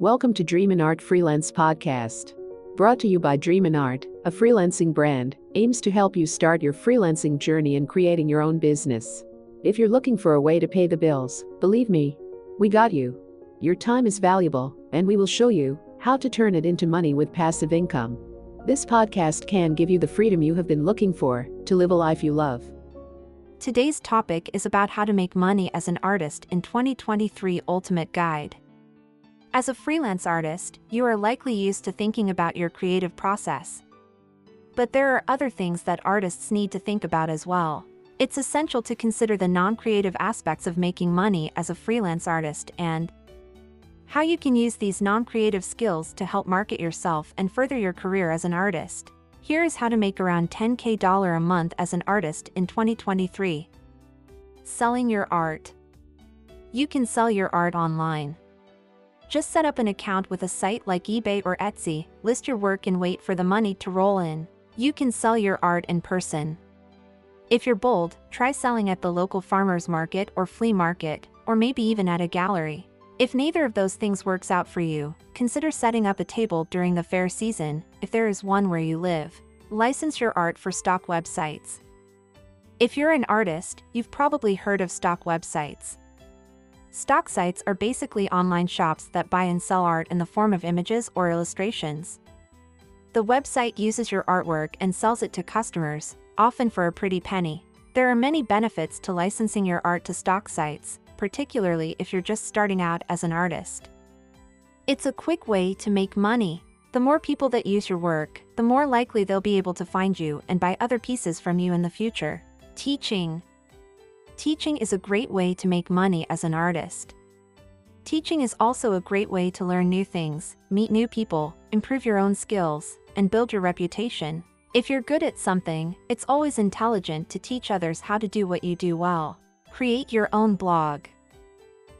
Welcome to Dream and Art Freelance Podcast. Brought to you by Dream and Art, a freelancing brand, aims to help you start your freelancing journey and creating your own business. If you're looking for a way to pay the bills, believe me, we got you. Your time is valuable, and we will show you how to turn it into money with passive income. This podcast can give you the freedom you have been looking for to live a life you love. Today's topic is about how to make money as an artist in 2023 Ultimate Guide. As a freelance artist, you are likely used to thinking about your creative process. But there are other things that artists need to think about as well. It's essential to consider the non creative aspects of making money as a freelance artist and how you can use these non creative skills to help market yourself and further your career as an artist. Here is how to make around 10k dollar a month as an artist in 2023. Selling your art. You can sell your art online. Just set up an account with a site like eBay or Etsy, list your work and wait for the money to roll in. You can sell your art in person. If you're bold, try selling at the local farmer's market or flea market, or maybe even at a gallery. If neither of those things works out for you, consider setting up a table during the fair season, if there is one where you live. License your art for stock websites. If you're an artist, you've probably heard of stock websites. Stock sites are basically online shops that buy and sell art in the form of images or illustrations. The website uses your artwork and sells it to customers, often for a pretty penny. There are many benefits to licensing your art to stock sites, particularly if you're just starting out as an artist. It's a quick way to make money. The more people that use your work, the more likely they'll be able to find you and buy other pieces from you in the future. Teaching Teaching is a great way to make money as an artist. Teaching is also a great way to learn new things, meet new people, improve your own skills, and build your reputation. If you're good at something, it's always intelligent to teach others how to do what you do well. Create your own blog.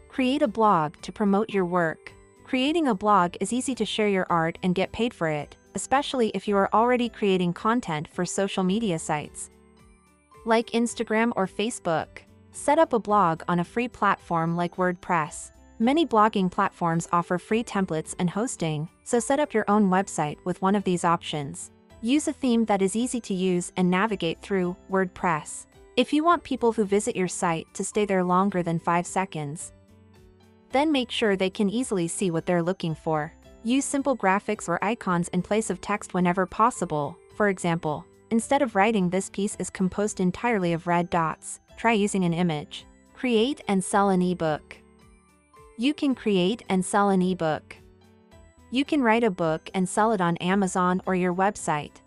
Create a blog to promote your work. Creating a blog is easy to share your art and get paid for it, especially if you are already creating content for social media sites. Like Instagram or Facebook. Set up a blog on a free platform like WordPress. Many blogging platforms offer free templates and hosting, so set up your own website with one of these options. Use a theme that is easy to use and navigate through WordPress. If you want people who visit your site to stay there longer than 5 seconds, then make sure they can easily see what they're looking for. Use simple graphics or icons in place of text whenever possible. For example, instead of writing this piece is composed entirely of red dots, try using an image. Create and sell an ebook. You can create and sell an ebook. You can write a book and sell it on Amazon or your website.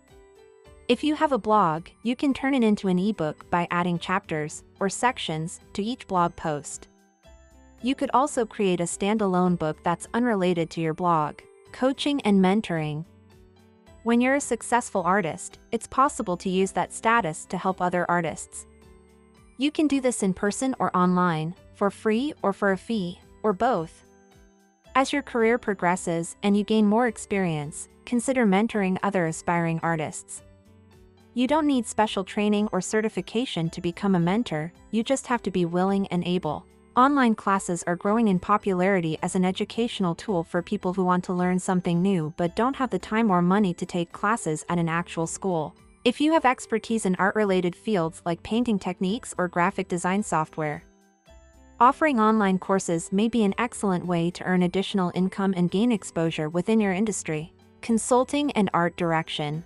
If you have a blog, you can turn it into an ebook by adding chapters or sections to each blog post. You could also create a standalone book that's unrelated to your blog. Coaching and mentoring. When you're a successful artist, it's possible to use that status to help other artists. You can do this in person or online, for free or for a fee, or both. As your career progresses and you gain more experience, consider mentoring other aspiring artists. You don't need special training or certification to become a mentor, you just have to be willing and able. Online classes are growing in popularity as an educational tool for people who want to learn something new but don't have the time or money to take classes at an actual school. If you have expertise in art-related fields like painting techniques or graphic design software, offering online courses may be an excellent way to earn additional income and gain exposure within your industry. Consulting and art direction.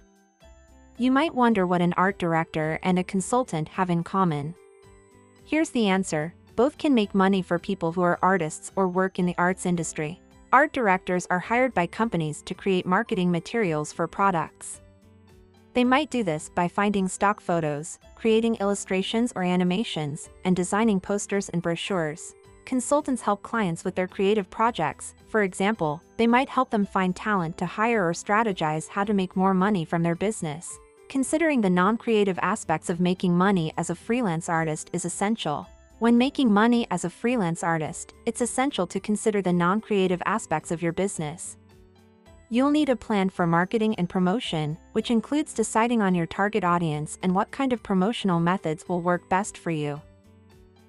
You might wonder what an art director and a consultant have in common. Here's the answer. Both can make money for people who are artists or work in the arts industry. Art directors are hired by companies to create marketing materials for products. They might do this by finding stock photos, creating illustrations or animations, and designing posters and brochures. Consultants help clients with their creative projects, for example, they might help them find talent to hire or strategize how to make more money from their business. Considering the non-creative aspects of making money as a freelance artist is essential. When making money as a freelance artist, it's essential to consider the non-creative aspects of your business. You'll need a plan for marketing and promotion, which includes deciding on your target audience and what kind of promotional methods will work best for you.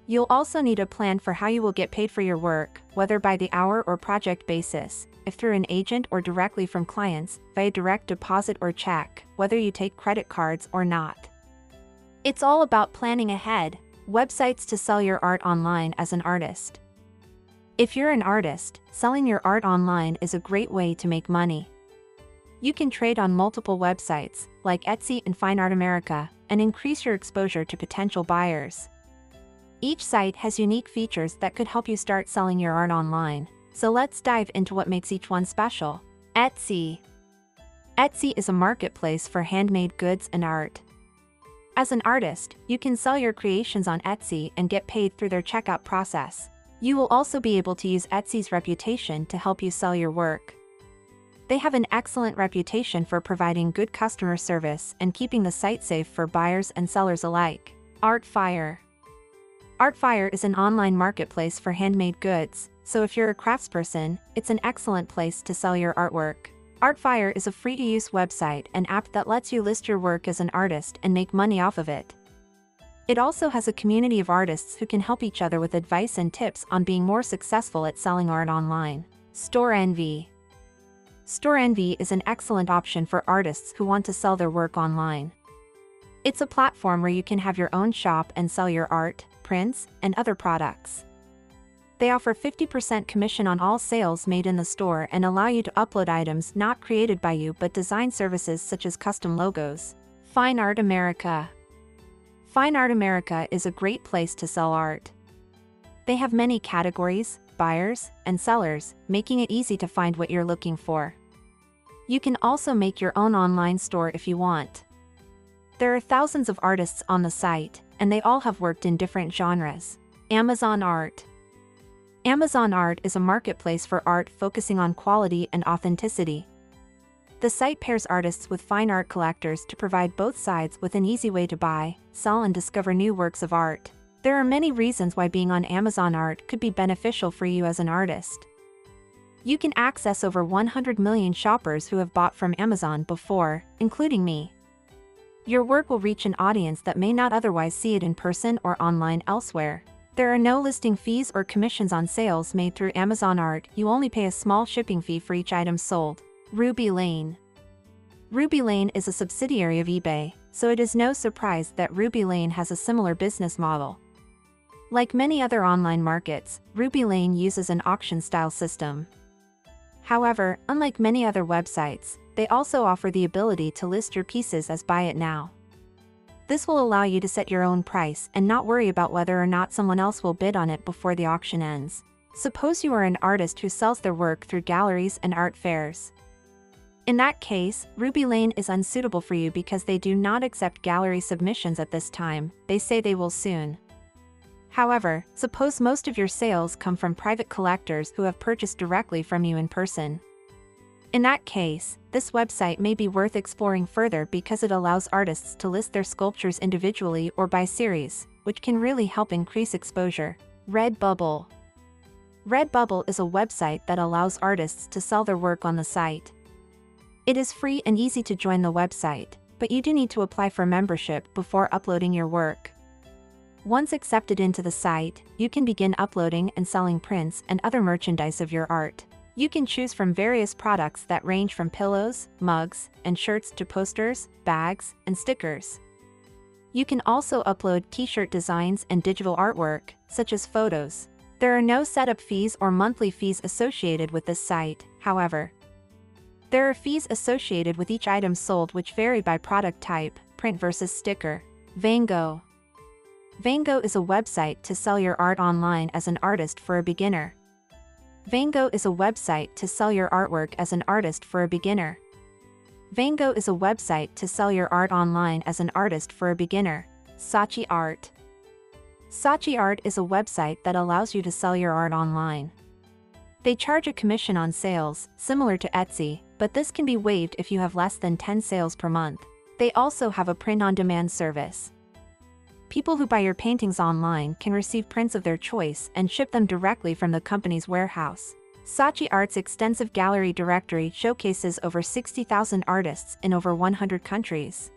You'll also need a plan for how you will get paid for your work, whether by the hour or project basis. if through an agent or directly from clients, via direct deposit or check, whether you take credit cards or not. It's all about planning ahead, websites to sell your art online as an artist. If you're an artist, selling your art online is a great way to make money. You can trade on multiple websites, like Etsy and Fine Art America, and increase your exposure to potential buyers. Each site has unique features that could help you start selling your art online, so let's dive into what makes each one special. Etsy Etsy is a marketplace for handmade goods and art. As an artist, you can sell your creations on Etsy and get paid through their checkout process. You will also be able to use Etsy's reputation to help you sell your work. They have an excellent reputation for providing good customer service and keeping the site safe for buyers and sellers alike. Artfire Artfire is an online marketplace for handmade goods, so if you're a craftsperson, it's an excellent place to sell your artwork. Artfire is a free-to-use website and app that lets you list your work as an artist and make money off of it. It also has a community of artists who can help each other with advice and tips on being more successful at selling art online. Storenvy Store Envy is an excellent option for artists who want to sell their work online. It's a platform where you can have your own shop and sell your art, prints, and other products. They offer 50% commission on all sales made in the store and allow you to upload items not created by you but design services such as custom logos. Fine Art America Fine Art America is a great place to sell art. They have many categories, buyers, and sellers, making it easy to find what you're looking for. You can also make your own online store if you want. There are thousands of artists on the site, and they all have worked in different genres. Amazon Art Amazon Art is a marketplace for art focusing on quality and authenticity. The site pairs artists with fine art collectors to provide both sides with an easy way to buy, sell and discover new works of art. There are many reasons why being on Amazon Art could be beneficial for you as an artist. You can access over 100 million shoppers who have bought from Amazon before, including me. Your work will reach an audience that may not otherwise see it in person or online elsewhere. There are no listing fees or commissions on sales made through Amazon Art, you only pay a small shipping fee for each item sold. Ruby Lane Ruby Lane is a subsidiary of eBay, so it is no surprise that Ruby Lane has a similar business model. Like many other online markets, Ruby Lane uses an auction-style system, However, unlike many other websites, they also offer the ability to list your pieces as buy it now. This will allow you to set your own price and not worry about whether or not someone else will bid on it before the auction ends. Suppose you are an artist who sells their work through galleries and art fairs. In that case, Ruby Lane is unsuitable for you because they do not accept gallery submissions at this time, they say they will soon. However, suppose most of your sales come from private collectors who have purchased directly from you in person. In that case, this website may be worth exploring further because it allows artists to list their sculptures individually or by series, which can really help increase exposure. Redbubble Redbubble is a website that allows artists to sell their work on the site. It is free and easy to join the website, but you do need to apply for membership before uploading your work. Once accepted into the site, you can begin uploading and selling prints and other merchandise of your art. You can choose from various products that range from pillows, mugs, and shirts to posters, bags, and stickers. You can also upload t-shirt designs and digital artwork, such as photos. There are no setup fees or monthly fees associated with this site, however. There are fees associated with each item sold which vary by product type, print versus sticker. Vango Vango is a website to sell your art online as an artist for a beginner. Vango is a website to sell your artwork as an artist for a beginner. Vango is a website to sell your art online as an artist for a beginner. Saatchi Art Saatchi Art is a website that allows you to sell your art online. They charge a commission on sales, similar to Etsy, but this can be waived if you have less than 10 sales per month. They also have a print-on-demand service. People who buy your paintings online can receive prints of their choice and ship them directly from the company's warehouse. Saatchi Art's extensive gallery directory showcases over 60,000 artists in over 100 countries.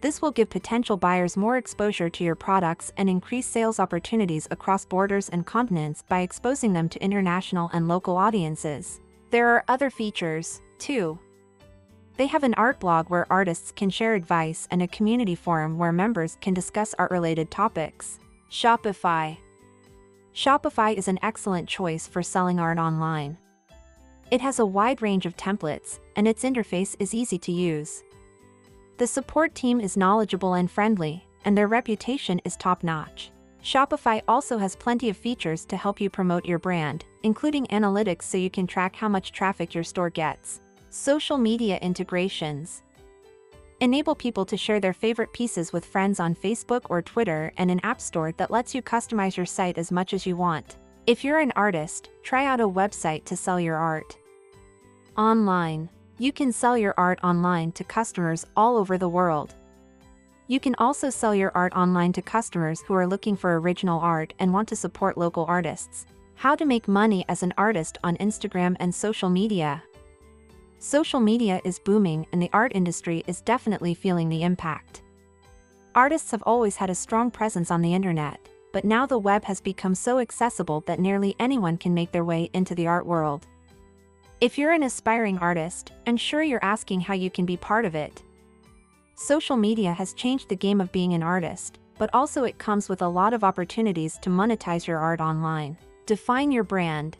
This will give potential buyers more exposure to your products and increase sales opportunities across borders and continents by exposing them to international and local audiences. There are other features, too. They have an art blog where artists can share advice and a community forum where members can discuss art related topics. Shopify Shopify is an excellent choice for selling art online. It has a wide range of templates, and its interface is easy to use. The support team is knowledgeable and friendly, and their reputation is top notch. Shopify also has plenty of features to help you promote your brand, including analytics so you can track how much traffic your store gets. Social media integrations. Enable people to share their favorite pieces with friends on Facebook or Twitter and an app store that lets you customize your site as much as you want. If you're an artist, try out a website to sell your art. Online. You can sell your art online to customers all over the world. You can also sell your art online to customers who are looking for original art and want to support local artists. How to make money as an artist on Instagram and social media. Social media is booming and the art industry is definitely feeling the impact. Artists have always had a strong presence on the internet, but now the web has become so accessible that nearly anyone can make their way into the art world. If you're an aspiring artist, I'm sure you're asking how you can be part of it. Social media has changed the game of being an artist, but also it comes with a lot of opportunities to monetize your art online. Define your brand.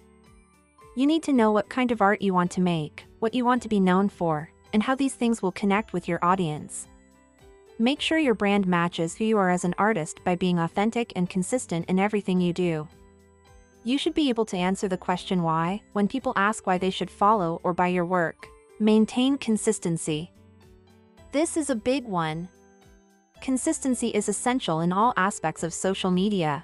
You need to know what kind of art you want to make, what you want to be known for, and how these things will connect with your audience. Make sure your brand matches who you are as an artist by being authentic and consistent in everything you do. You should be able to answer the question why when people ask why they should follow or buy your work. Maintain consistency. This is a big one. Consistency is essential in all aspects of social media.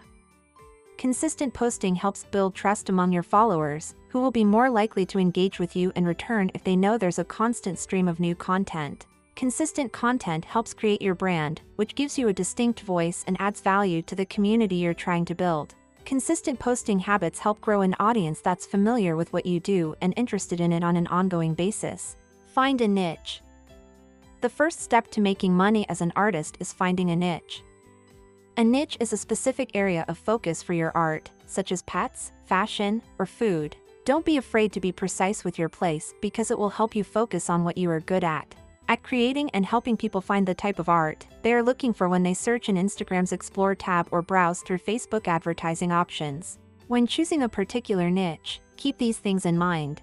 Consistent posting helps build trust among your followers, who will be more likely to engage with you in return if they know there's a constant stream of new content. Consistent content helps create your brand, which gives you a distinct voice and adds value to the community you're trying to build. Consistent posting habits help grow an audience that's familiar with what you do and interested in it on an ongoing basis. Find a niche. The first step to making money as an artist is finding a niche. A niche is a specific area of focus for your art, such as pets, fashion, or food. Don't be afraid to be precise with your place because it will help you focus on what you are good at. At creating and helping people find the type of art they are looking for when they search in Instagram's Explore tab or browse through Facebook advertising options. When choosing a particular niche, keep these things in mind.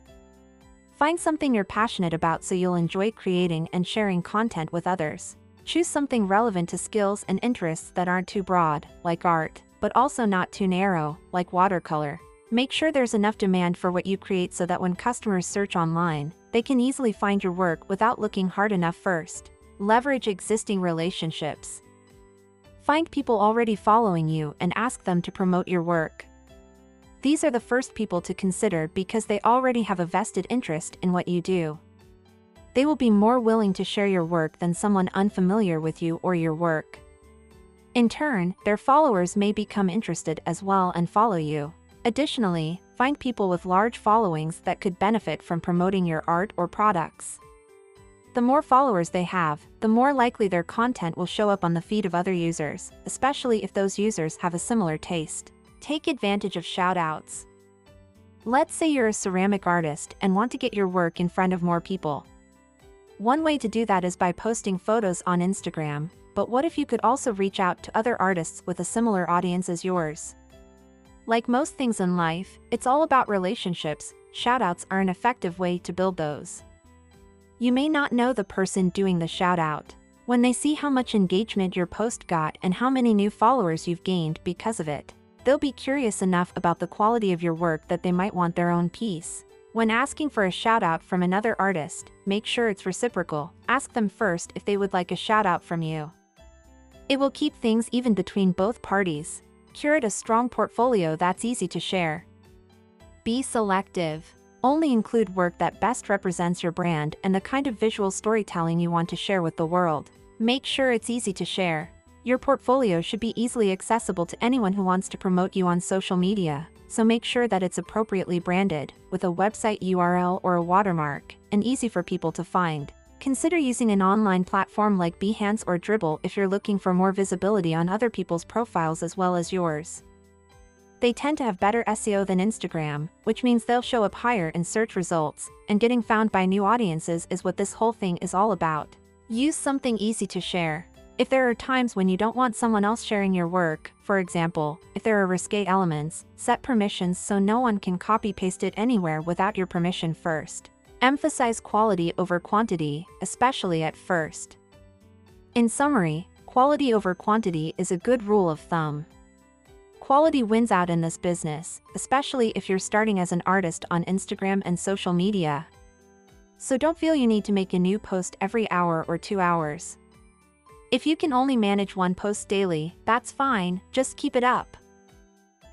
Find something you're passionate about so you'll enjoy creating and sharing content with others. Choose something relevant to skills and interests that aren't too broad, like art, but also not too narrow, like watercolor. Make sure there's enough demand for what you create so that when customers search online, they can easily find your work without looking hard enough first. Leverage existing relationships. Find people already following you and ask them to promote your work. These are the first people to consider because they already have a vested interest in what you do. They will be more willing to share your work than someone unfamiliar with you or your work. In turn, their followers may become interested as well and follow you. Additionally, find people with large followings that could benefit from promoting your art or products. The more followers they have, the more likely their content will show up on the feed of other users, especially if those users have a similar taste. Take advantage of shoutouts. Let's say you're a ceramic artist and want to get your work in front of more people. One way to do that is by posting photos on Instagram, but what if you could also reach out to other artists with a similar audience as yours? Like most things in life, it's all about relationships, shoutouts are an effective way to build those. You may not know the person doing the shoutout. When they see how much engagement your post got and how many new followers you've gained because of it, they'll be curious enough about the quality of your work that they might want their own piece. When asking for a shoutout from another artist, make sure it's reciprocal. Ask them first if they would like a shoutout from you. It will keep things even between both parties, Curate a strong portfolio that's easy to share. Be selective. Only include work that best represents your brand and the kind of visual storytelling you want to share with the world. Make sure it's easy to share. Your portfolio should be easily accessible to anyone who wants to promote you on social media, so make sure that it's appropriately branded, with a website URL or a watermark, and easy for people to find. Consider using an online platform like Behance or Dribbble if you're looking for more visibility on other people's profiles as well as yours. They tend to have better SEO than Instagram, which means they'll show up higher in search results, and getting found by new audiences is what this whole thing is all about. Use something easy to share. If there are times when you don't want someone else sharing your work, for example, if there are risque elements, set permissions so no one can copy paste it anywhere without your permission first. Emphasize quality over quantity, especially at first. In summary, quality over quantity is a good rule of thumb. Quality wins out in this business, especially if you're starting as an artist on Instagram and social media. So don't feel you need to make a new post every hour or two hours. If you can only manage one post daily, that's fine, just keep it up.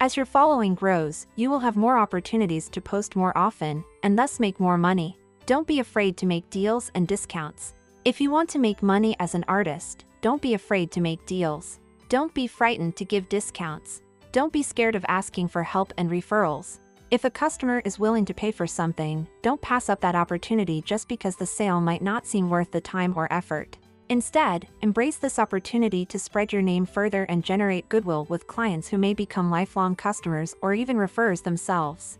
As your following grows, you will have more opportunities to post more often, and thus make more money. Don't be afraid to make deals and discounts. If you want to make money as an artist, don't be afraid to make deals. Don't be frightened to give discounts. Don't be scared of asking for help and referrals. If a customer is willing to pay for something, don't pass up that opportunity just because the sale might not seem worth the time or effort. Instead, embrace this opportunity to spread your name further and generate goodwill with clients who may become lifelong customers or even referrers themselves.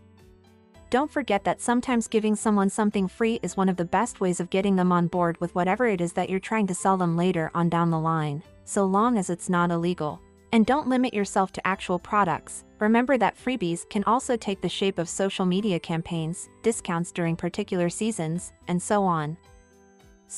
Don't forget that sometimes giving someone something free is one of the best ways of getting them on board with whatever it is that you're trying to sell them later on down the line, so long as it's not illegal. And don't limit yourself to actual products. Remember that freebies can also take the shape of social media campaigns, discounts during particular seasons, and so on.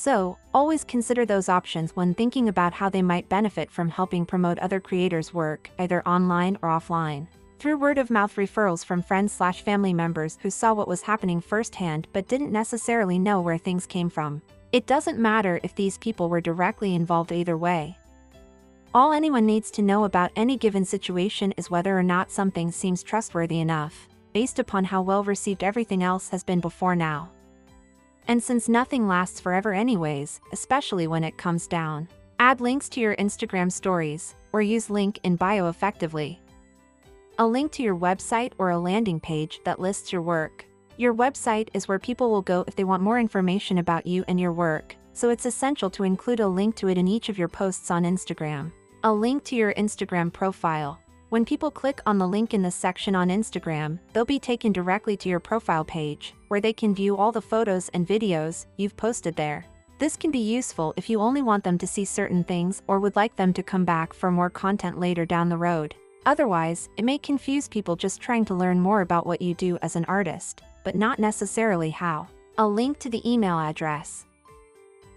So, always consider those options when thinking about how they might benefit from helping promote other creators' work, either online or offline. Through word of mouth referrals from friends slash family members who saw what was happening firsthand but didn't necessarily know where things came from. It doesn't matter if these people were directly involved either way. All anyone needs to know about any given situation is whether or not something seems trustworthy enough, based upon how well received everything else has been before now. And since nothing lasts forever anyways, especially when it comes down, add links to your Instagram stories, or use link in bio effectively. A link to your website or a landing page that lists your work. Your website is where people will go if they want more information about you and your work, so it's essential to include a link to it in each of your posts on Instagram. A link to your Instagram profile. When people click on the link in this section on Instagram, they'll be taken directly to your profile page, where they can view all the photos and videos you've posted there. This can be useful if you only want them to see certain things or would like them to come back for more content later down the road. Otherwise, it may confuse people just trying to learn more about what you do as an artist, but not necessarily how. A link to the email address.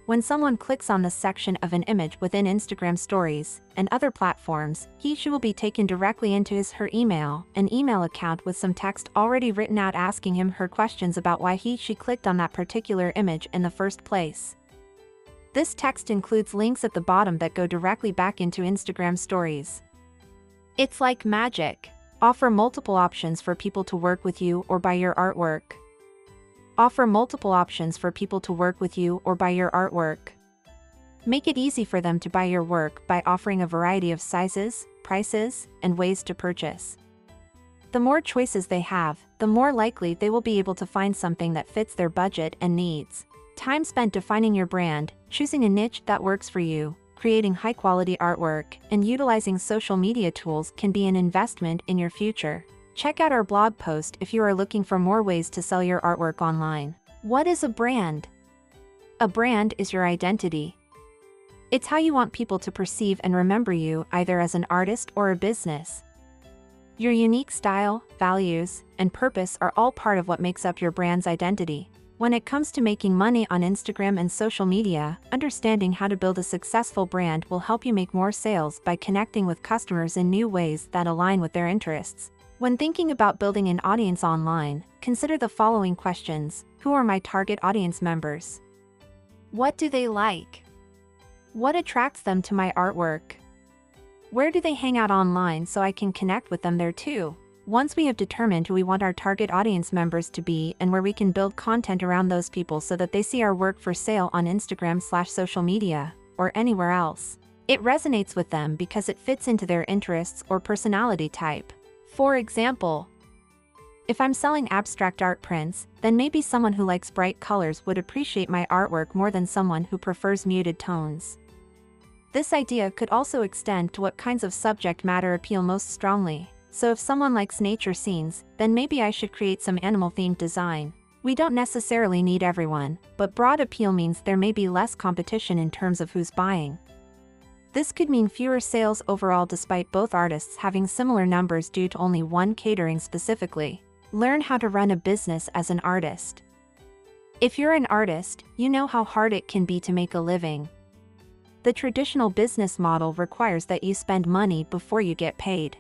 When someone clicks on the section of an image within Instagram Stories and other platforms, he she will be taken directly into his her email, an email account with some text already written out asking him her questions about why he she clicked on that particular image in the first place. This text includes links at the bottom that go directly back into Instagram Stories. It's like magic. Offer multiple options for people to work with you or buy your artwork. Offer multiple options for people to work with you or buy your artwork. Make it easy for them to buy your work by offering a variety of sizes, prices, and ways to purchase. The more choices they have, the more likely they will be able to find something that fits their budget and needs. Time spent defining your brand, choosing a niche that works for you, creating high quality artwork, and utilizing social media tools can be an investment in your future. Check out our blog post if you are looking for more ways to sell your artwork online. What is a brand? A brand is your identity. It's how you want people to perceive and remember you either as an artist or a business. Your unique style, values, and purpose are all part of what makes up your brand's identity. When it comes to making money on Instagram and social media, understanding how to build a successful brand will help you make more sales by connecting with customers in new ways that align with their interests. When thinking about building an audience online, consider the following questions Who are my target audience members? What do they like? What attracts them to my artwork? Where do they hang out online so I can connect with them there too? Once we have determined who we want our target audience members to be and where we can build content around those people so that they see our work for sale on Instagram slash social media, or anywhere else. It resonates with them because it fits into their interests or personality type. For example, if I'm selling abstract art prints, then maybe someone who likes bright colors would appreciate my artwork more than someone who prefers muted tones. This idea could also extend to what kinds of subject matter appeal most strongly. so if someone likes nature scenes, then maybe I should create some animal themed design. We don't necessarily need everyone, but broad appeal means there may be less competition in terms of who's buying. This could mean fewer sales overall despite both artists having similar numbers due to only one catering specifically. Learn how to run a business as an artist. If you're an artist, you know how hard it can be to make a living. The traditional business model requires that you spend money before you get paid.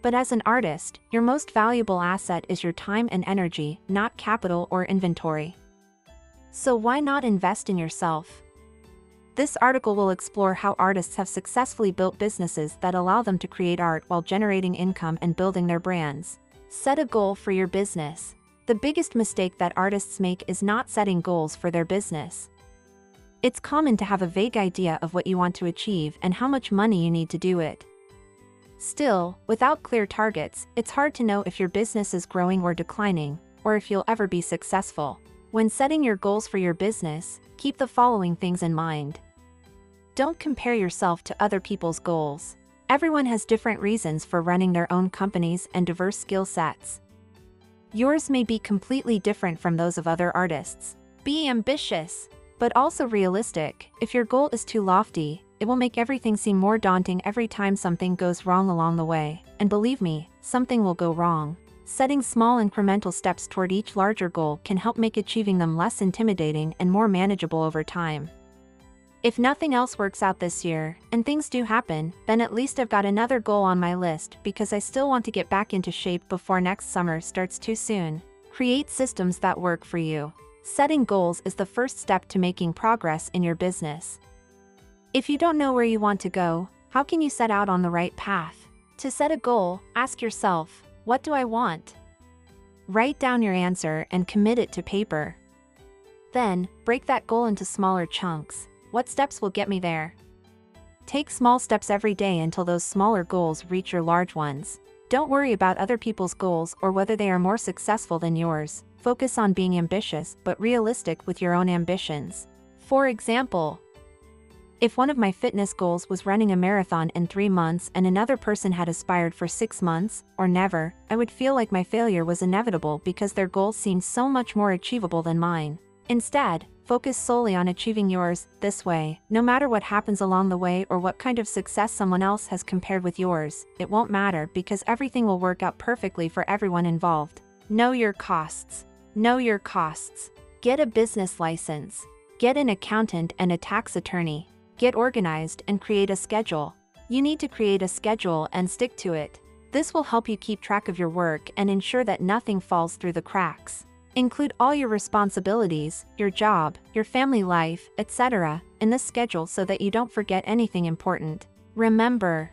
But as an artist, your most valuable asset is your time and energy, not capital or inventory. So why not invest in yourself? This article will explore how artists have successfully built businesses that allow them to create art while generating income and building their brands. Set a goal for your business. The biggest mistake that artists make is not setting goals for their business. It's common to have a vague idea of what you want to achieve and how much money you need to do it. Still, without clear targets, it's hard to know if your business is growing or declining, or if you'll ever be successful. When setting your goals for your business, keep the following things in mind. Don't compare yourself to other people's goals. Everyone has different reasons for running their own companies and diverse skill sets. Yours may be completely different from those of other artists. Be ambitious, but also realistic. If your goal is too lofty, it will make everything seem more daunting every time something goes wrong along the way, and believe me, something will go wrong. Setting small incremental steps toward each larger goal can help make achieving them less intimidating and more manageable over time. If nothing else works out this year, and things do happen, then at least I've got another goal on my list because I still want to get back into shape before next summer starts too soon. Create systems that work for you. Setting goals is the first step to making progress in your business. If you don't know where you want to go, how can you set out on the right path? To set a goal, ask yourself, what do I want? Write down your answer and commit it to paper. Then, break that goal into smaller chunks. What steps will get me there? Take small steps every day until those smaller goals reach your large ones. Don't worry about other people's goals or whether they are more successful than yours. Focus on being ambitious but realistic with your own ambitions. For example, if one of my fitness goals was running a marathon in three months and another person had aspired for six months, or never, I would feel like my failure was inevitable because their goals seemed so much more achievable than mine. Instead, focus solely on achieving yours, this way, no matter what happens along the way or what kind of success someone else has compared with yours, it won't matter because everything will work out perfectly for everyone involved. Know your costs. Know your costs. Get a business license. Get an accountant and a tax attorney. Get organized and create a schedule. You need to create a schedule and stick to it. This will help you keep track of your work and ensure that nothing falls through the cracks. Include all your responsibilities, your job, your family life, etc., in this schedule so that you don't forget anything important. Remember,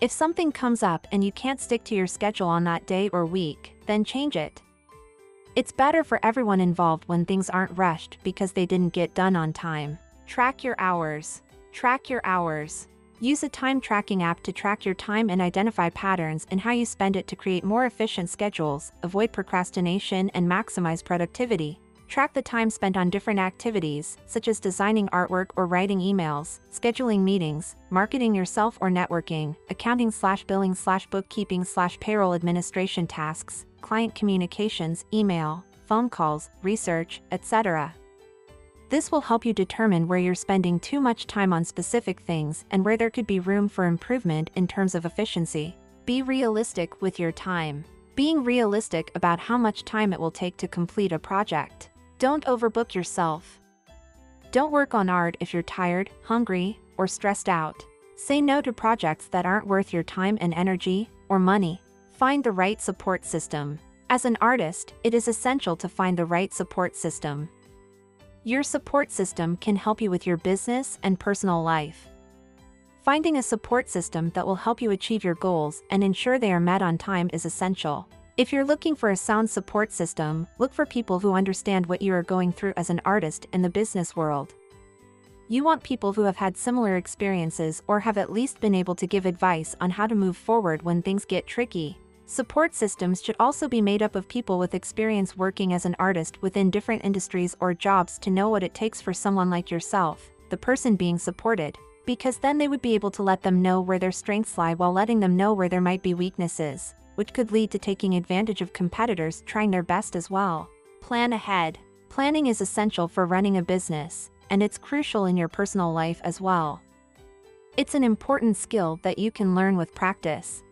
if something comes up and you can't stick to your schedule on that day or week, then change it. It's better for everyone involved when things aren't rushed because they didn't get done on time. Track your hours. Track your hours. Use a time tracking app to track your time and identify patterns in how you spend it to create more efficient schedules, avoid procrastination, and maximize productivity. Track the time spent on different activities, such as designing artwork or writing emails, scheduling meetings, marketing yourself or networking, accounting slash billing slash bookkeeping slash payroll administration tasks, client communications, email, phone calls, research, etc. This will help you determine where you're spending too much time on specific things and where there could be room for improvement in terms of efficiency. Be realistic with your time. Being realistic about how much time it will take to complete a project. Don't overbook yourself. Don't work on art if you're tired, hungry, or stressed out. Say no to projects that aren't worth your time and energy, or money. Find the right support system. As an artist, it is essential to find the right support system. Your support system can help you with your business and personal life. Finding a support system that will help you achieve your goals and ensure they are met on time is essential. If you're looking for a sound support system, look for people who understand what you are going through as an artist in the business world. You want people who have had similar experiences or have at least been able to give advice on how to move forward when things get tricky. Support systems should also be made up of people with experience working as an artist within different industries or jobs to know what it takes for someone like yourself, the person being supported, Because then they would be able to let them know where their strengths lie while letting them know where there might be weaknesses, which could lead to taking advantage of competitors trying their best as well. Plan ahead. Planning is essential for running a business, and it's crucial in your personal life as well. It's an important skill that you can learn with practice.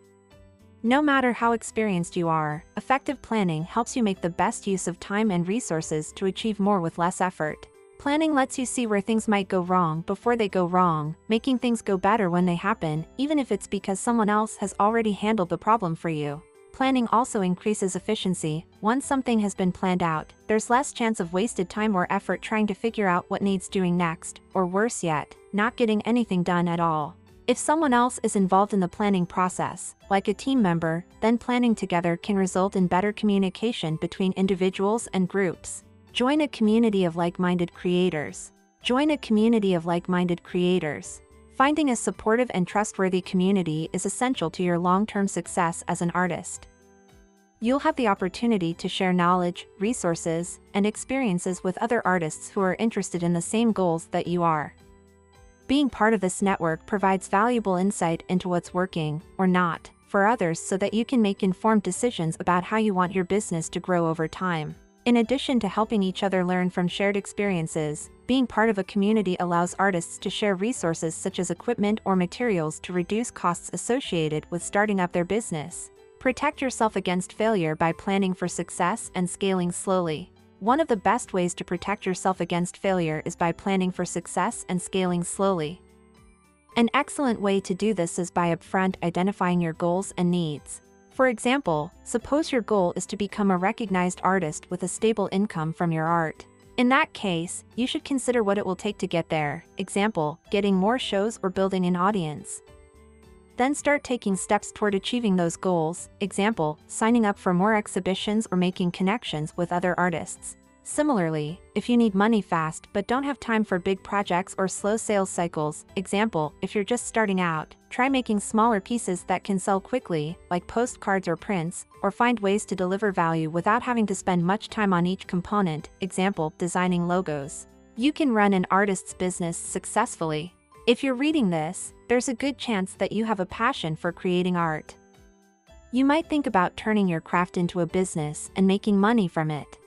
No matter how experienced you are, effective planning helps you make the best use of time and resources to achieve more with less effort. Planning lets you see where things might go wrong before they go wrong, making things go better when they happen, even if it's because someone else has already handled the problem for you. Planning also increases efficiency. Once something has been planned out, there's less chance of wasted time or effort trying to figure out what needs doing next, or worse yet, not getting anything done at all. If someone else is involved in the planning process, like a team member, then planning together can result in better communication between individuals and groups. Join a community of like-minded creators. Join a community of like-minded creators. Finding a supportive and trustworthy community is essential to your long-term success as an artist. You'll have the opportunity to share knowledge, resources, and experiences with other artists who are interested in the same goals that you are. Being part of this network provides valuable insight into what's working, or not, for others so that you can make informed decisions about how you want your business to grow over time. In addition to helping each other learn from shared experiences, being part of a community allows artists to share resources such as equipment or materials to reduce costs associated with starting up their business. Protect yourself against failure by planning for success and scaling slowly. One of the best ways to protect yourself against failure is by planning for success and scaling slowly. An excellent way to do this is by upfront identifying your goals and needs. For example, suppose your goal is to become a recognized artist with a stable income from your art. In that case, you should consider what it will take to get there, example, getting more shows or building an audience. Then start taking steps toward achieving those goals, example, signing up for more exhibitions or making connections with other artists. Similarly, if you need money fast but don't have time for big projects or slow sales cycles, example, if you're just starting out, try making smaller pieces that can sell quickly, like postcards or prints, or find ways to deliver value without having to spend much time on each component, example, designing logos. You can run an artist's business successfully. If you're reading this, there's a good chance that you have a passion for creating art. You might think about turning your craft into a business and making money from it.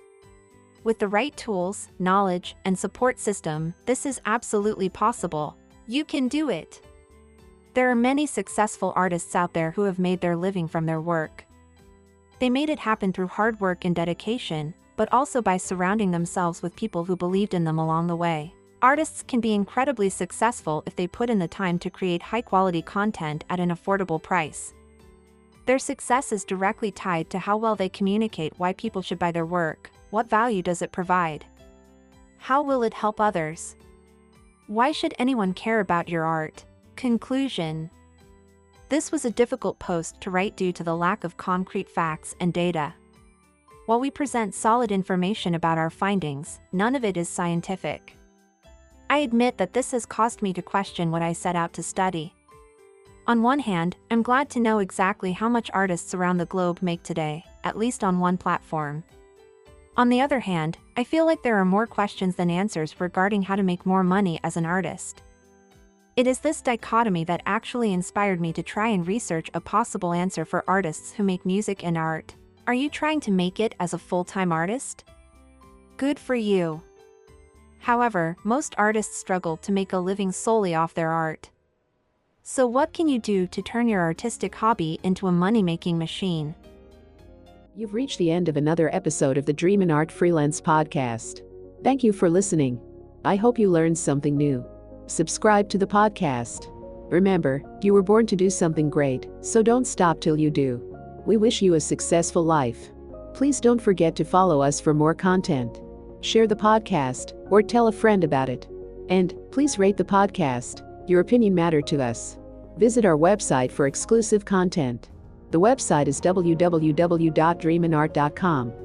With the right tools, knowledge, and support system, this is absolutely possible. You can do it. There are many successful artists out there who have made their living from their work. They made it happen through hard work and dedication, but also by surrounding themselves with people who believed in them along the way. Artists can be incredibly successful if they put in the time to create high-quality content at an affordable price. Their success is directly tied to how well they communicate why people should buy their work, what value does it provide? How will it help others? Why should anyone care about your art? Conclusion This was a difficult post to write due to the lack of concrete facts and data. While we present solid information about our findings, none of it is scientific. I admit that this has caused me to question what I set out to study. On one hand, I'm glad to know exactly how much artists around the globe make today, at least on one platform. On the other hand, I feel like there are more questions than answers regarding how to make more money as an artist. It is this dichotomy that actually inspired me to try and research a possible answer for artists who make music and art. Are you trying to make it as a full-time artist? Good for you. However, most artists struggle to make a living solely off their art. So what can you do to turn your artistic hobby into a money-making machine? You've reached the end of another episode of the Dream in Art Freelance podcast. Thank you for listening. I hope you learned something new. Subscribe to the podcast. Remember, you were born to do something great, so don't stop till you do. We wish you a successful life. Please don't forget to follow us for more content share the podcast, or tell a friend about it. And please rate the podcast. Your opinion matters to us. Visit our website for exclusive content. The website is www.dreaminart.com.